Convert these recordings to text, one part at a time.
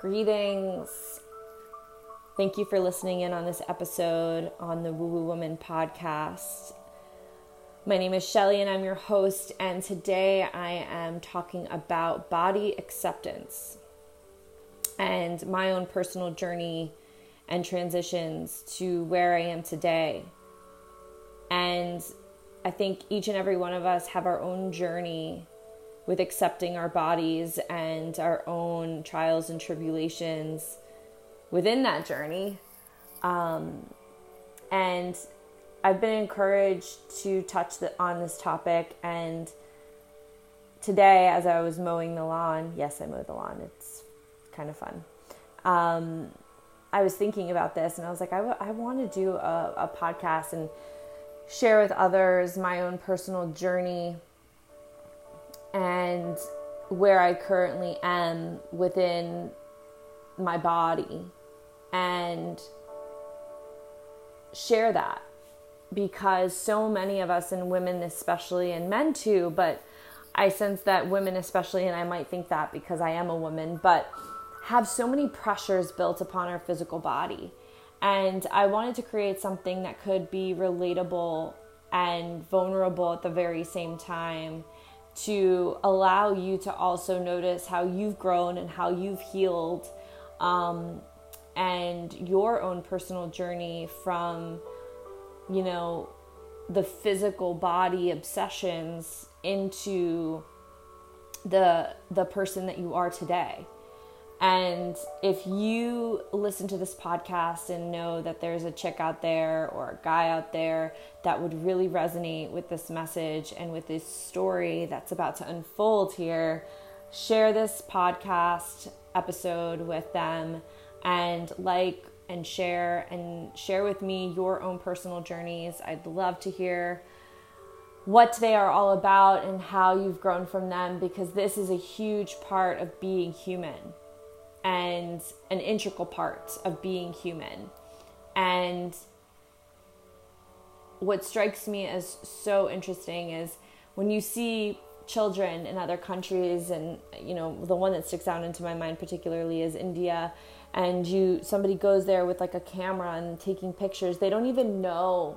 Greetings. Thank you for listening in on this episode on the Woo Woo Woman podcast. My name is Shelly and I'm your host, and today I am talking about body acceptance and my own personal journey and transitions to where I am today. And I think each and every one of us have our own journey with accepting our bodies and our own trials and tribulations within that journey. Um, and I've been encouraged to touch the, on this topic. And today, as I was mowing the lawn, yes, I mowed the lawn, it's kind of fun. Um, I was thinking about this and I was like, I, w- I want to do a, a podcast and share with others my own personal journey and where I currently am within my body and share that because so many of us and women especially and men too but I sense that women especially and I might think that because I am a woman but have so many pressures built upon our physical body. And I wanted to create something that could be relatable and vulnerable at the very same time to allow you to also notice how you've grown and how you've healed um, and your own personal journey from, you know, the physical body obsessions into the the person that you are today. And if you listen to this podcast and know that there's a chick out there or a guy out there that would really resonate with this message and with this story that's about to unfold here, share this podcast episode with them and like and share and share with me your own personal journeys. I'd love to hear what they are all about and how you've grown from them because this is a huge part of being human and an integral part of being human. And what strikes me as so interesting is when you see children in other countries and you know the one that sticks out into my mind particularly is India and you somebody goes there with like a camera and taking pictures they don't even know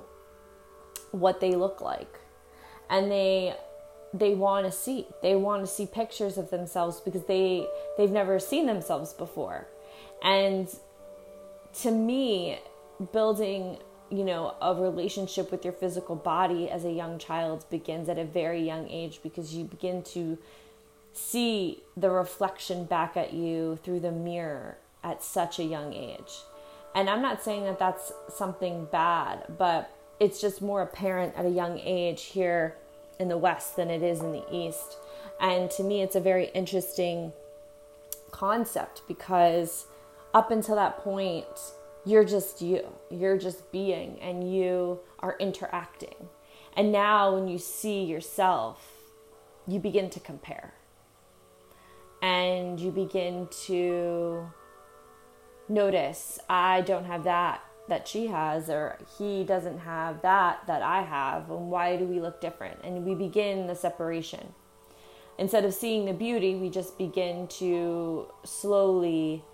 what they look like and they they want to see. They want to see pictures of themselves because they they've never seen themselves before. And to me, building, you know, a relationship with your physical body as a young child begins at a very young age because you begin to see the reflection back at you through the mirror at such a young age. And I'm not saying that that's something bad, but it's just more apparent at a young age here in the West than it is in the East. And to me, it's a very interesting concept because up until that point, you're just you, you're just being, and you are interacting. And now, when you see yourself, you begin to compare and you begin to notice I don't have that that she has or he doesn't have that that I have and why do we look different? And we begin the separation. Instead of seeing the beauty we just begin to slowly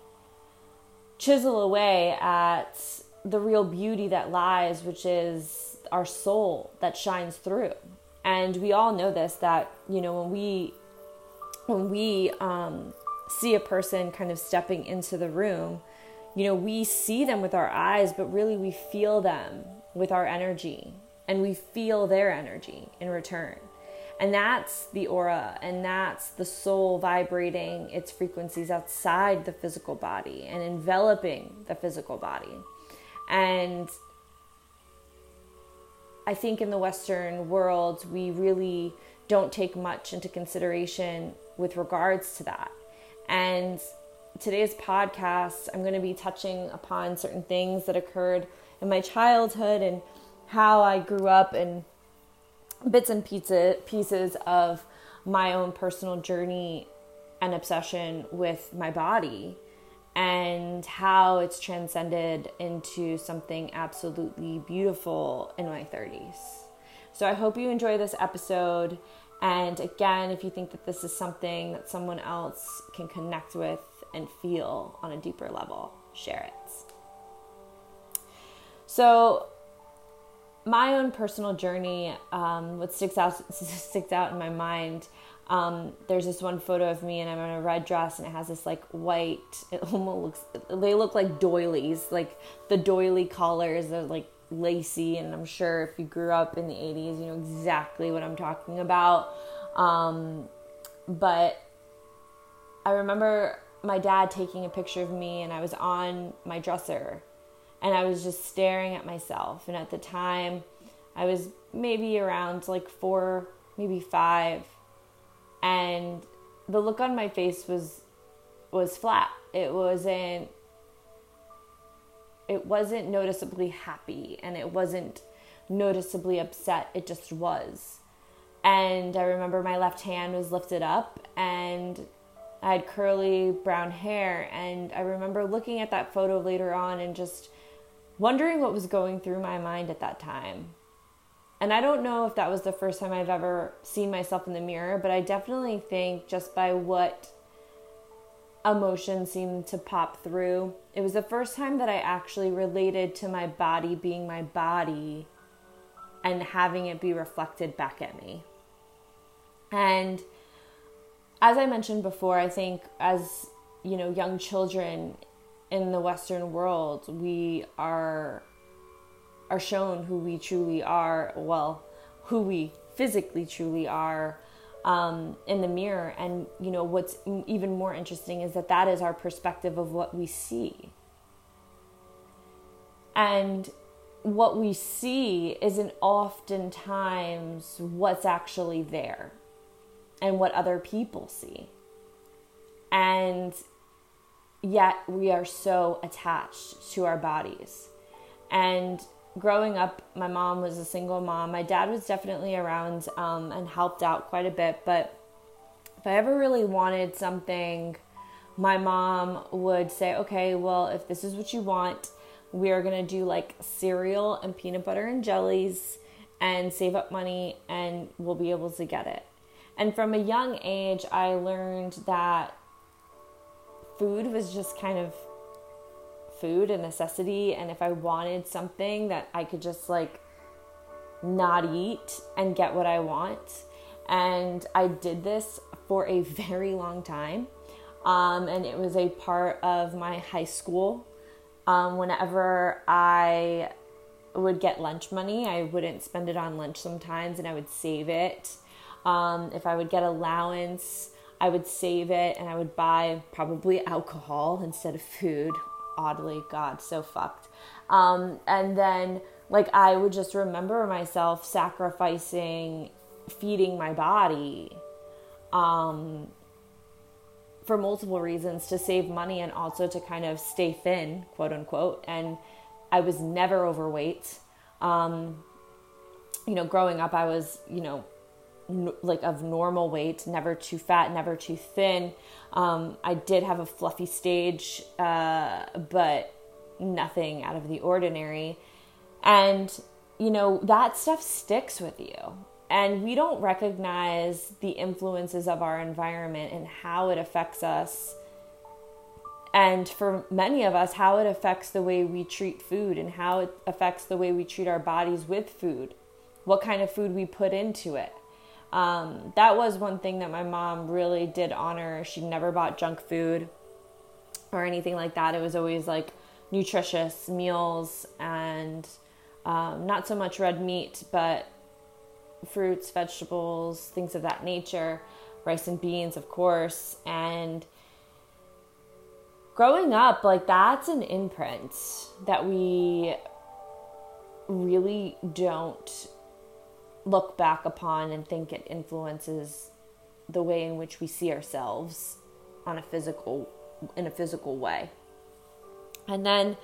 chisel away at the real beauty that lies which is our soul that shines through. And we all know this that you know when we when we um, see a person kind of stepping into the room you know, we see them with our eyes, but really we feel them with our energy and we feel their energy in return. And that's the aura and that's the soul vibrating its frequencies outside the physical body and enveloping the physical body. And I think in the Western world, we really don't take much into consideration with regards to that. And today's podcast, I'm going to be touching upon certain things that occurred in my childhood and how I grew up and bits and pizza, pieces of my own personal journey and obsession with my body and how it's transcended into something absolutely beautiful in my 30s. So I hope you enjoy this episode. And again, if you think that this is something that someone else can connect with and feel on a deeper level, share it. So, my own personal journey, um, what sticks out sticks out in my mind. Um, there's this one photo of me, and I'm in a red dress, and it has this like white. It almost looks. They look like doilies, like the doily collars. are like lacy, and I'm sure if you grew up in the '80s, you know exactly what I'm talking about. Um, but I remember my dad taking a picture of me, and I was on my dresser and I was just staring at myself. And at the time, I was maybe around like four, maybe five, and the look on my face was was flat. It wasn't it wasn't noticeably happy and it wasn't noticeably upset. It just was. And I remember my left hand was lifted up and I had curly brown hair and I remember looking at that photo later on and just wondering what was going through my mind at that time. And I don't know if that was the first time I've ever seen myself in the mirror, but I definitely think just by what emotion seemed to pop through, it was the first time that I actually related to my body being my body and having it be reflected back at me. And as I mentioned before, I think as you know, young children, in the Western world, we are are shown who we truly are. Well, who we physically truly are um, in the mirror. And you know what's even more interesting is that that is our perspective of what we see. And what we see isn't oftentimes what's actually there and what other people see. And yet we are so attached to our bodies. And growing up, my mom was a single mom. My dad was definitely around um, and helped out quite a bit. But if I ever really wanted something, my mom would say, okay, well, if this is what you want, we are going to do like cereal and peanut butter and jellies and save up money and we'll be able to get it. And from a young age, I learned that food was just kind of food, a necessity. And if I wanted something that I could just like not eat and get what I want. And I did this for a very long time. Um, and it was a part of my high school. Um, whenever I would get lunch money, I wouldn't spend it on lunch sometimes and I would save it. Um, if I would get allowance, I would save it and I would buy probably alcohol instead of food. Oddly, God, so fucked. Um, and then, like, I would just remember myself sacrificing feeding my body um, for multiple reasons to save money and also to kind of stay thin, quote unquote. And I was never overweight. Um, you know, growing up, I was, you know, like of normal weight, never too fat, never too thin. Um, I did have a fluffy stage, uh, but nothing out of the ordinary. And, you know, that stuff sticks with you. And we don't recognize the influences of our environment and how it affects us. And for many of us, how it affects the way we treat food and how it affects the way we treat our bodies with food, what kind of food we put into it um, that was one thing that my mom really did honor. She never bought junk food or anything like that. It was always like nutritious meals and um, not so much red meat, but fruits, vegetables, things of that nature, rice and beans, of course. And growing up, like that's an imprint that we really don't look back upon and think it influences the way in which we see ourselves on a physical in a physical way. And then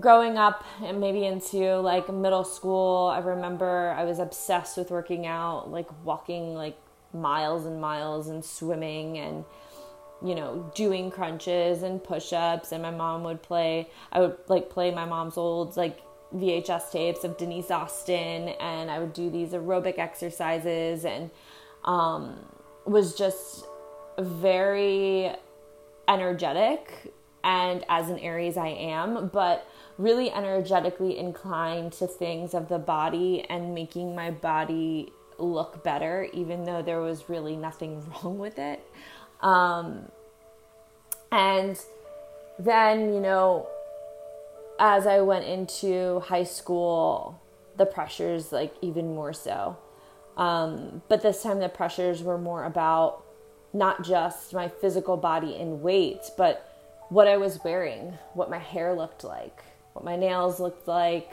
growing up and maybe into like middle school, I remember I was obsessed with working out, like walking like miles and miles and swimming and you know, doing crunches and push-ups and my mom would play I would like play my mom's old like VHS tapes of Denise Austin, and I would do these aerobic exercises, and um, was just very energetic and as an Aries I am, but really energetically inclined to things of the body and making my body look better, even though there was really nothing wrong with it. Um, and then, you know, as I went into high school, the pressures, like, even more so. Um, but this time, the pressures were more about not just my physical body and weight, but what I was wearing, what my hair looked like, what my nails looked like,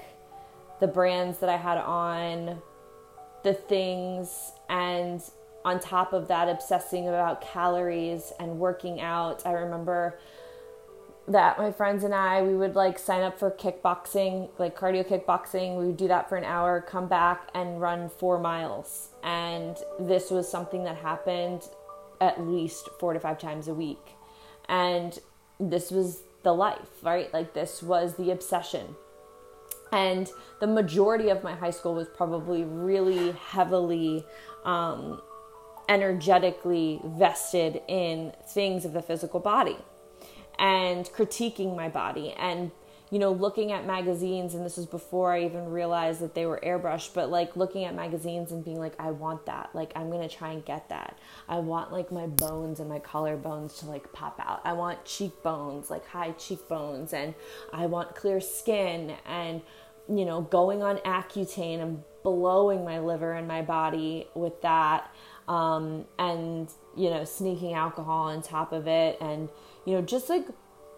the brands that I had on, the things, and on top of that, obsessing about calories and working out. I remember that my friends and I, we would like sign up for kickboxing, like cardio kickboxing. We would do that for an hour, come back and run four miles. And this was something that happened at least four to five times a week. And this was the life, right? Like this was the obsession. And the majority of my high school was probably really heavily um, energetically vested in things of the physical body and critiquing my body and you know looking at magazines and this was before i even realized that they were airbrushed but like looking at magazines and being like i want that. Like i'm gonna try and get that. I want like my bones and my collarbones to like pop out. I want cheekbones like high cheekbones and i want clear skin and you know going on accutane and blowing my liver and my body with that um, and you know sneaking alcohol on top of it and you know just like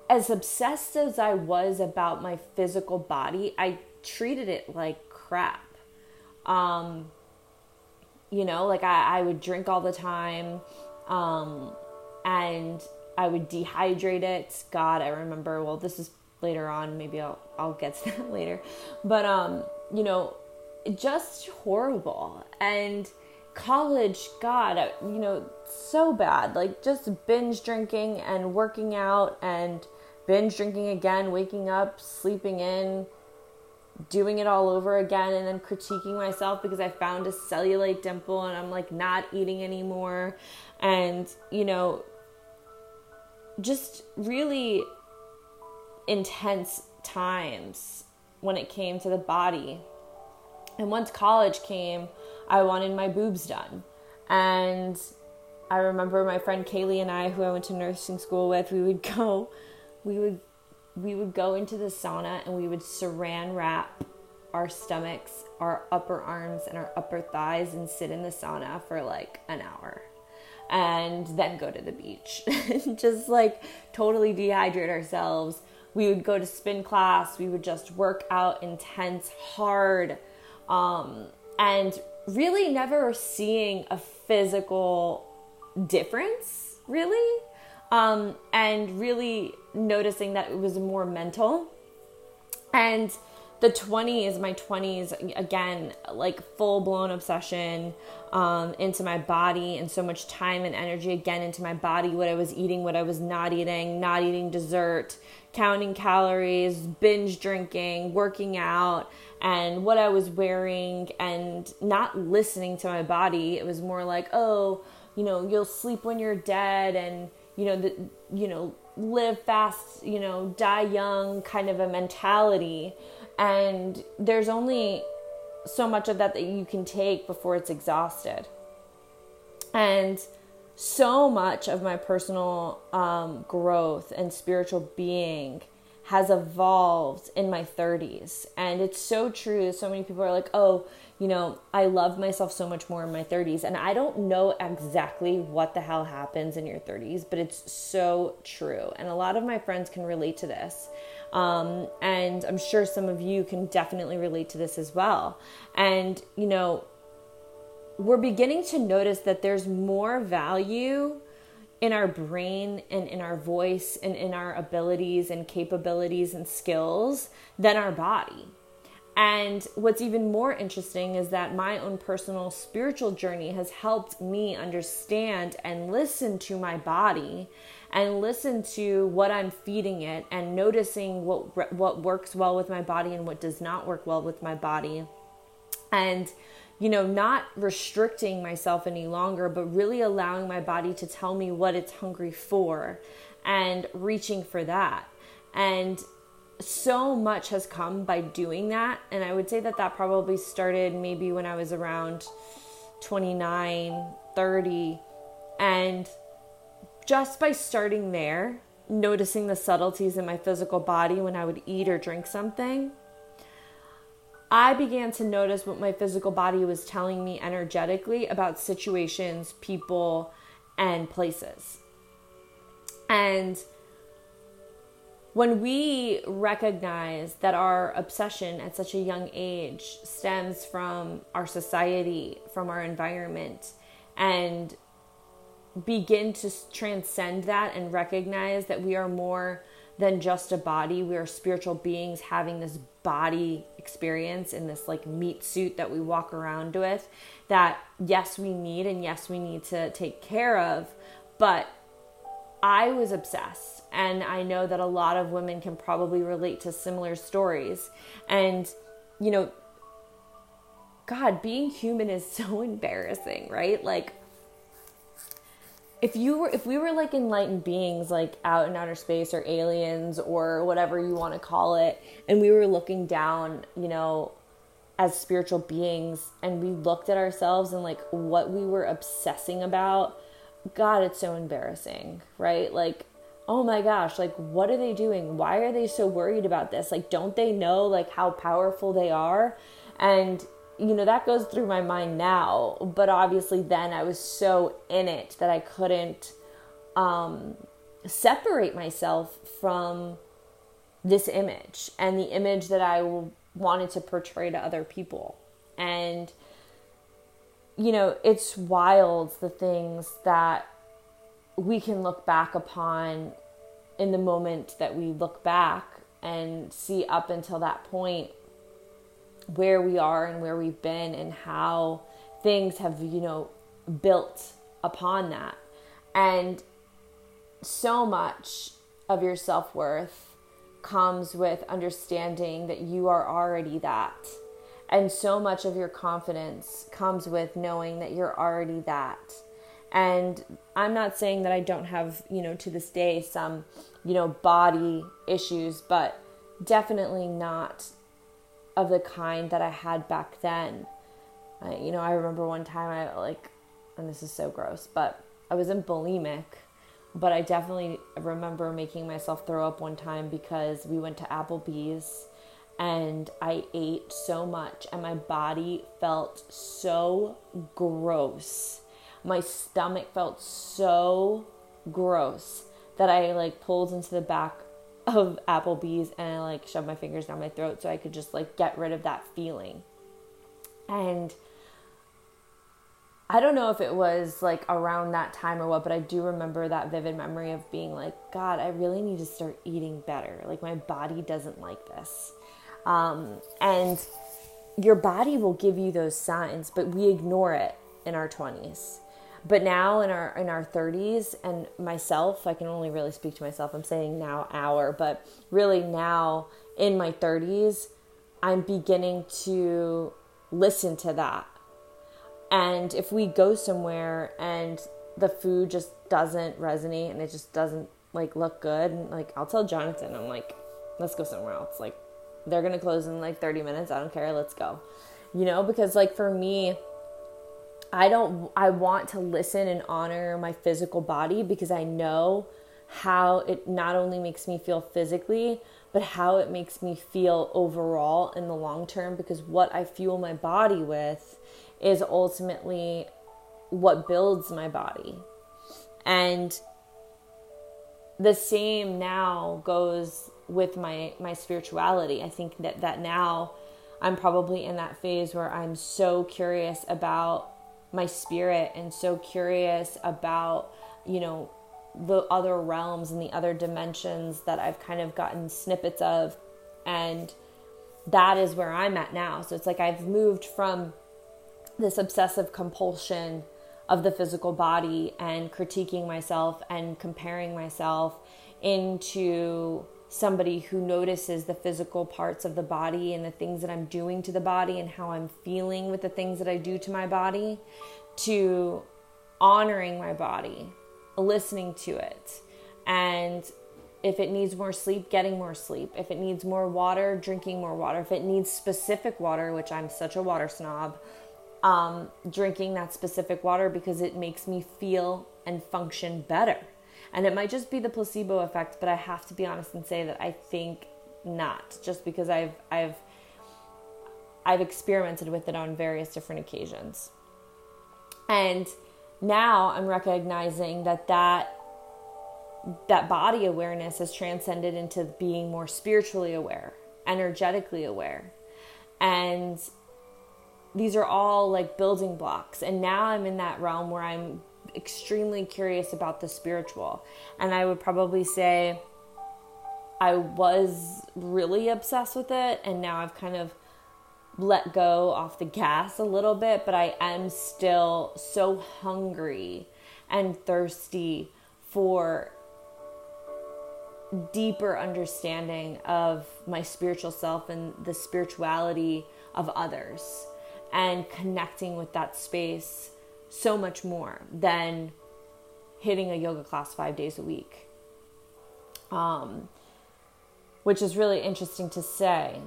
as obsessed as i was about my physical body i treated it like crap. Um, you know like I, I would drink all the time um, and i would dehydrate it. God i remember well this is later on maybe i'll, I'll get to that later. But um you know just horrible. And college, God, you know, so bad. Like just binge drinking and working out and binge drinking again, waking up, sleeping in, doing it all over again, and then critiquing myself because I found a cellulite dimple and I'm like not eating anymore. And, you know, just really intense times when it came to the body. And once college came, I wanted my boobs done. And I remember my friend Kaylee and I, who I went to nursing school with, we would go, we would, we would go into the sauna and we would saran wrap our stomachs, our upper arms, and our upper thighs and sit in the sauna for like an hour and then go to the beach. just like totally dehydrate ourselves. We would go to spin class, we would just work out intense, hard. Um, and really never seeing a physical difference, really, um, and really noticing that it was more mental. And the 20s, my 20s, again, like full blown obsession um, into my body and so much time and energy again into my body, what I was eating, what I was not eating, not eating dessert, counting calories, binge drinking, working out, and what I was wearing and not listening to my body. It was more like, oh, you know, you'll sleep when you're dead and, you know, the, you know, live fast, you know, die young kind of a mentality. And there's only so much of that that you can take before it's exhausted. And so much of my personal um, growth and spiritual being has evolved in my 30s. And it's so true. So many people are like, oh, you know, I love myself so much more in my 30s. And I don't know exactly what the hell happens in your 30s, but it's so true. And a lot of my friends can relate to this. Um, and I'm sure some of you can definitely relate to this as well. And, you know, we're beginning to notice that there's more value in our brain and in our voice and in our abilities and capabilities and skills than our body. And what's even more interesting is that my own personal spiritual journey has helped me understand and listen to my body and listen to what I'm feeding it and noticing what what works well with my body and what does not work well with my body. And you know, not restricting myself any longer, but really allowing my body to tell me what it's hungry for and reaching for that. And so much has come by doing that. And I would say that that probably started maybe when I was around 29, 30. And just by starting there, noticing the subtleties in my physical body when I would eat or drink something, I began to notice what my physical body was telling me energetically about situations, people, and places. And when we recognize that our obsession at such a young age stems from our society, from our environment, and begin to transcend that and recognize that we are more than just a body, we are spiritual beings having this body experience in this like meat suit that we walk around with that yes we need and yes we need to take care of but I was obsessed, and I know that a lot of women can probably relate to similar stories. And, you know, God, being human is so embarrassing, right? Like, if you were if we were like enlightened beings like out in outer space or aliens or whatever you want to call it and we were looking down you know as spiritual beings and we looked at ourselves and like what we were obsessing about god it's so embarrassing right? Like oh my gosh like what are they doing? Why are they so worried about this? Like don't they know like how powerful they are? And you know, that goes through my mind now, but obviously then I was so in it that I couldn't um, separate myself from this image and the image that I wanted to portray to other people. And, you know, it's wild the things that we can look back upon in the moment that we look back and see up until that point where we are and where we've been and how things have, you know, built upon that. And so much of your self worth comes with understanding that you are already that. And so much of your confidence comes with knowing that you're already that. And I'm not saying that I don't have, you know, to this day some, you know, body issues, but definitely not of the kind that I had back then. You know, I remember one time I like, and this is so gross, but I was in bulimic, but I definitely remember making myself throw up one time because we went to Applebee's and I ate so much and my body felt so gross. My stomach felt so gross that I like pulled into the back of Applebee's and I like shoved my fingers down my throat so I could just like get rid of that feeling. And I don't know if it was like around that time or what, but I do remember that vivid memory of being like, God, I really need to start eating better. Like, my body doesn't like this. Um, and your body will give you those signs, but we ignore it in our 20s but now in our in our 30s and myself i can only really speak to myself. I'm saying now our but really now in my 30s i'm beginning to listen to that. And if we go somewhere and the food just doesn't resonate and it just doesn't like look good and like i'll tell jonathan i'm like let's go somewhere else. Like they're gonna close in like 30 minutes. I don't care. Let's go. You know because like for me I don't I want to listen and honor my physical body because I know how it not only makes me feel physically but how it makes me feel overall in the long term because what I fuel my body with is ultimately what builds my body. And the same now goes with my my spirituality. I think that that now I'm probably in that phase where I'm so curious about my spirit and so curious about, you know, the other realms and the other dimensions that I've kind of gotten snippets of. And that is where I'm at now. So it's like I've moved from this obsessive compulsion of the physical body and critiquing myself and comparing myself into somebody who notices the physical parts of the body and the things that I'm doing to the body and how I'm feeling with the things that I do to my body, to honoring my body, listening to it, And if it needs more sleep, getting more sleep. If it needs more water, drinking more water. If it needs specific water, which I'm such a water snob, um, drinking that specific water because it makes me feel and function better. And it might just be the placebo effect, but I have to be honest and say that I think not, just because I've I've I've experimented with it on various different occasions. And now I'm recognizing that that that body awareness has transcended into being more spiritually aware, energetically aware. And these are all like building blocks. And now I'm in that realm where I'm extremely curious about the spiritual. And I would probably say I was really obsessed with it. And now I've kind of let go off the gas a little bit, but I am still so hungry and thirsty for deeper understanding of my spiritual self and the spirituality of others and connecting with that space so much more than hitting a yoga class five days a week. Um, which is really interesting to say,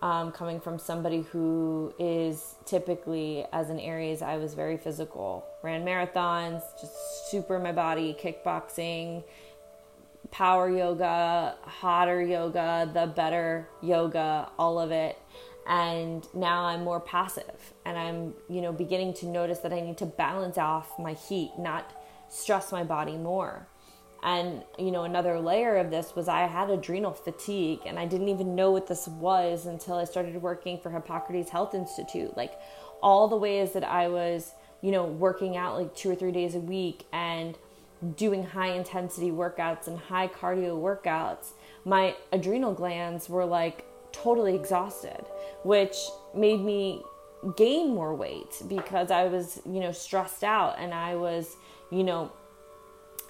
um, coming from somebody who is typically, as an Aries, I was very physical, ran marathons, just super my body, kickboxing, power yoga, hotter yoga, the better yoga, all of it. And now I'm more passive and I'm, you know, beginning to notice that I need to balance off my heat, not stress my body more. And, you know, another layer of this was I had adrenal fatigue and I didn't even know what this was until I started working for Hippocrates Health Institute. Like all the ways that I was, you know, working out like two or three days a week and doing high intensity workouts and high cardio workouts, my adrenal glands were like totally exhausted, which made me gain more weight because I was, you know, stressed out and I was, you know,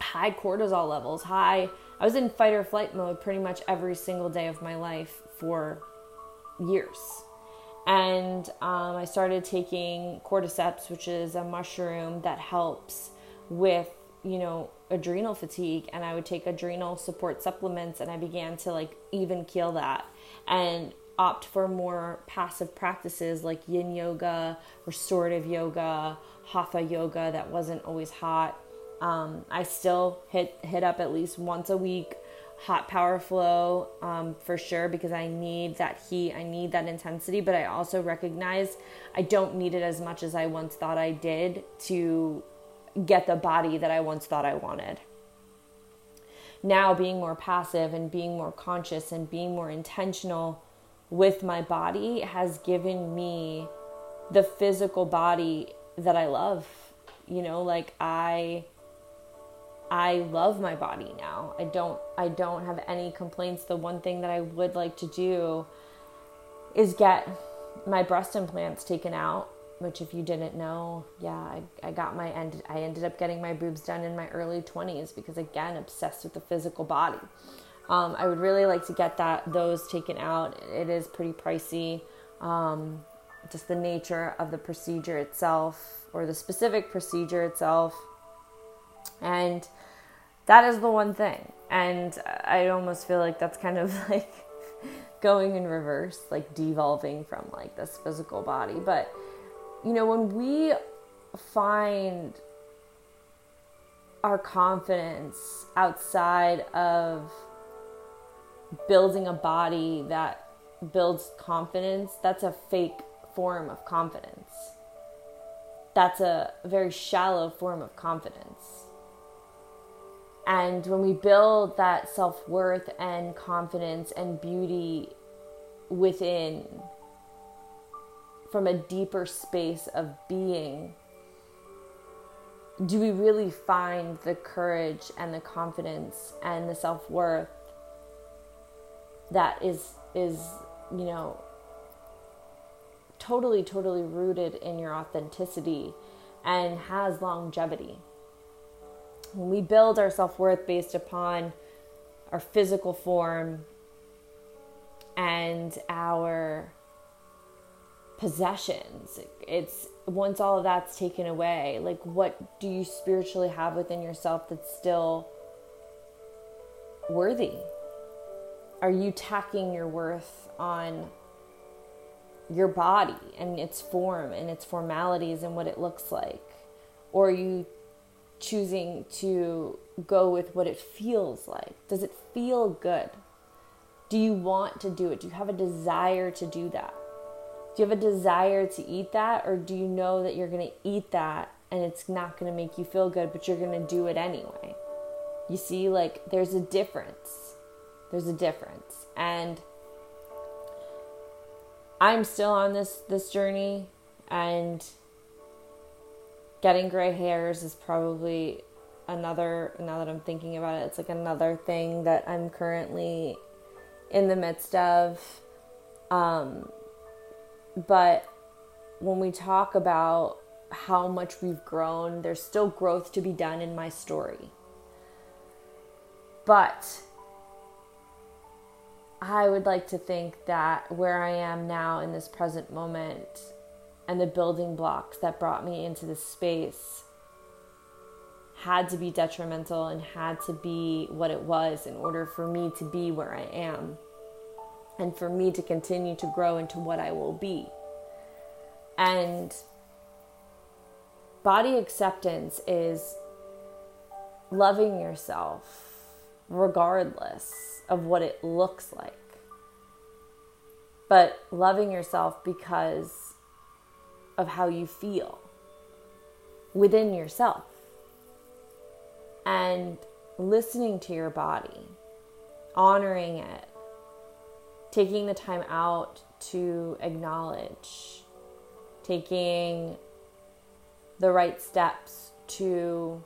high cortisol levels, high. I was in fight or flight mode pretty much every single day of my life for years. And um, I started taking cordyceps, which is a mushroom that helps with you know, adrenal fatigue and I would take adrenal support supplements and I began to like even keel that and opt for more passive practices like yin yoga, restorative yoga, hatha yoga that wasn't always hot. Um, I still hit hit up at least once a week hot power flow um, for sure because I need that heat, I need that intensity, but I also recognize I don't need it as much as I once thought I did to get the body that I once thought I wanted. Now, being more passive and being more conscious and being more intentional with my body has given me the physical body that I love. You know, like I I love my body now. I don't I don't have any complaints. The one thing that I would like to do is get my breast implants taken out which if you didn't know yeah I, I got my end i ended up getting my boobs done in my early 20s because again obsessed with the physical body. Um, i would really like to get that those taken out. It is pretty pricey. Um, just the nature of the procedure itself or the specific procedure itself. And that is the one thing. And i almost feel like that's kind of like going in reverse like devolving from like this physical body. But you know, when we find our confidence outside of building a body that builds confidence, that's a fake form of confidence. That's a very shallow form of confidence. And when we build that self worth and confidence and beauty within, from a deeper space of being do we really find the courage and the confidence and the self-worth that is is you know totally totally rooted in your authenticity and has longevity? When we build our self-worth based upon our physical form and our possessions. It's once all of that's taken away, like what do you spiritually have within yourself that's still worthy? Are you tacking your worth on your body and its form and its formalities and what it looks like? Or are you choosing to go with what it feels like? Does it feel good? Do you want to do it? Do you have a desire to do that? Do you have a desire to eat that? Or do you know that you're going to eat that and it's not going to make you feel good, but you're going to do it anyway? You see, like, there's a difference. There's a difference. And I'm still on this this journey and getting gray hairs is probably another now that I'm thinking about it, it's like another thing that I'm currently in the midst of. Um, but when we talk about how much we've grown, there's still growth to be done in my story. But I would like to think that where I am now in this present moment and the building blocks that brought me into this space had to be detrimental and had to be what it was in order for me to be where I am and for me to continue to grow into what I will be. And body acceptance is loving yourself regardless of what it looks like. But loving yourself because of how you feel within yourself and listening to your body, honoring it, taking the time out to acknowledge, taking the right steps to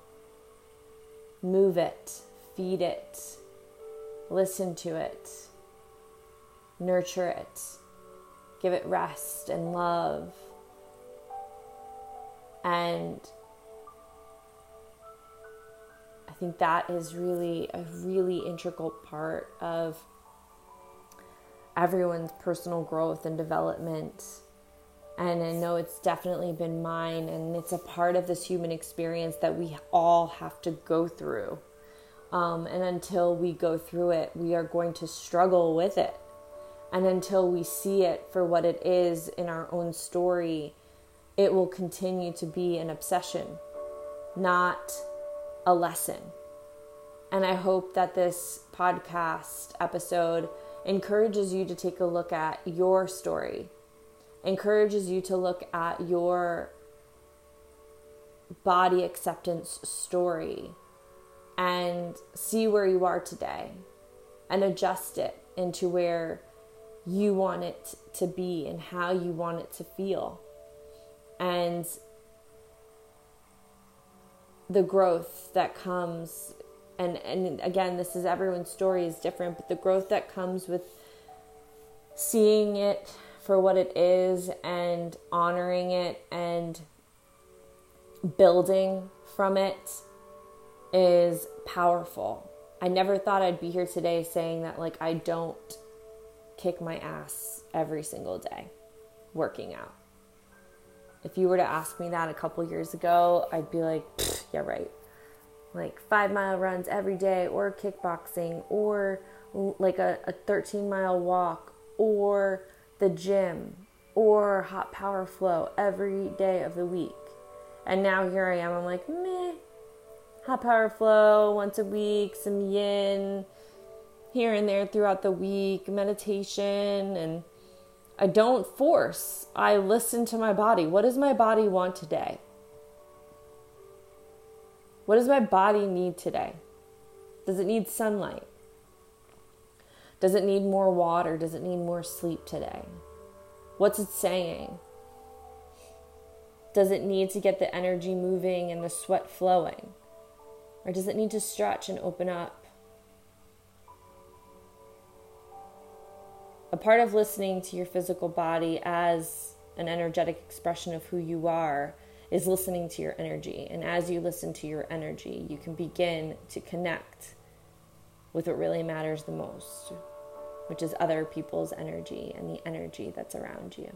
move it, feed it, listen to it, nurture it, give it rest and love. And I think that is really a really integral part of everyone's personal growth and development. And I know it's definitely been mine, and it's a part of this human experience that we all have to go through. Um, and until we go through it, we are going to struggle with it. And until we see it for what it is in our own story, it will continue to be an obsession, not a lesson. And I hope that this podcast episode encourages you to take a look at your story, encourages you to look at your body acceptance story and see where you are today and adjust it into where you want it to be and how you want it to feel. And the growth that comes and and again this is everyone's story is different but the growth that comes with seeing it for what it is and honoring it and building from it is powerful. I never thought I'd be here today saying that like I don't kick my ass every single day working out. If you were to ask me that a couple years ago, I'd be like, yeah, right like five mile runs every day, or kickboxing, or like a, a 13 mile walk, or the gym, or hot power flow every day of the week. And now here I am, I'm like, meh, hot power flow once a week, some yin here and there throughout the week, meditation, and I don't force. I listen to my body. What does my body want today? What does my body need today? Does it need sunlight? Does it need more water? Does it need more sleep today? What's it saying? Does it need to get the energy moving and the sweat flowing? Or does it need to stretch and open up? A part of listening to your physical body as an energetic expression of who you are is listening to your energy. And as you listen to your energy, you can begin to connect with what really matters the most, which is other people's energy and the energy that's around you.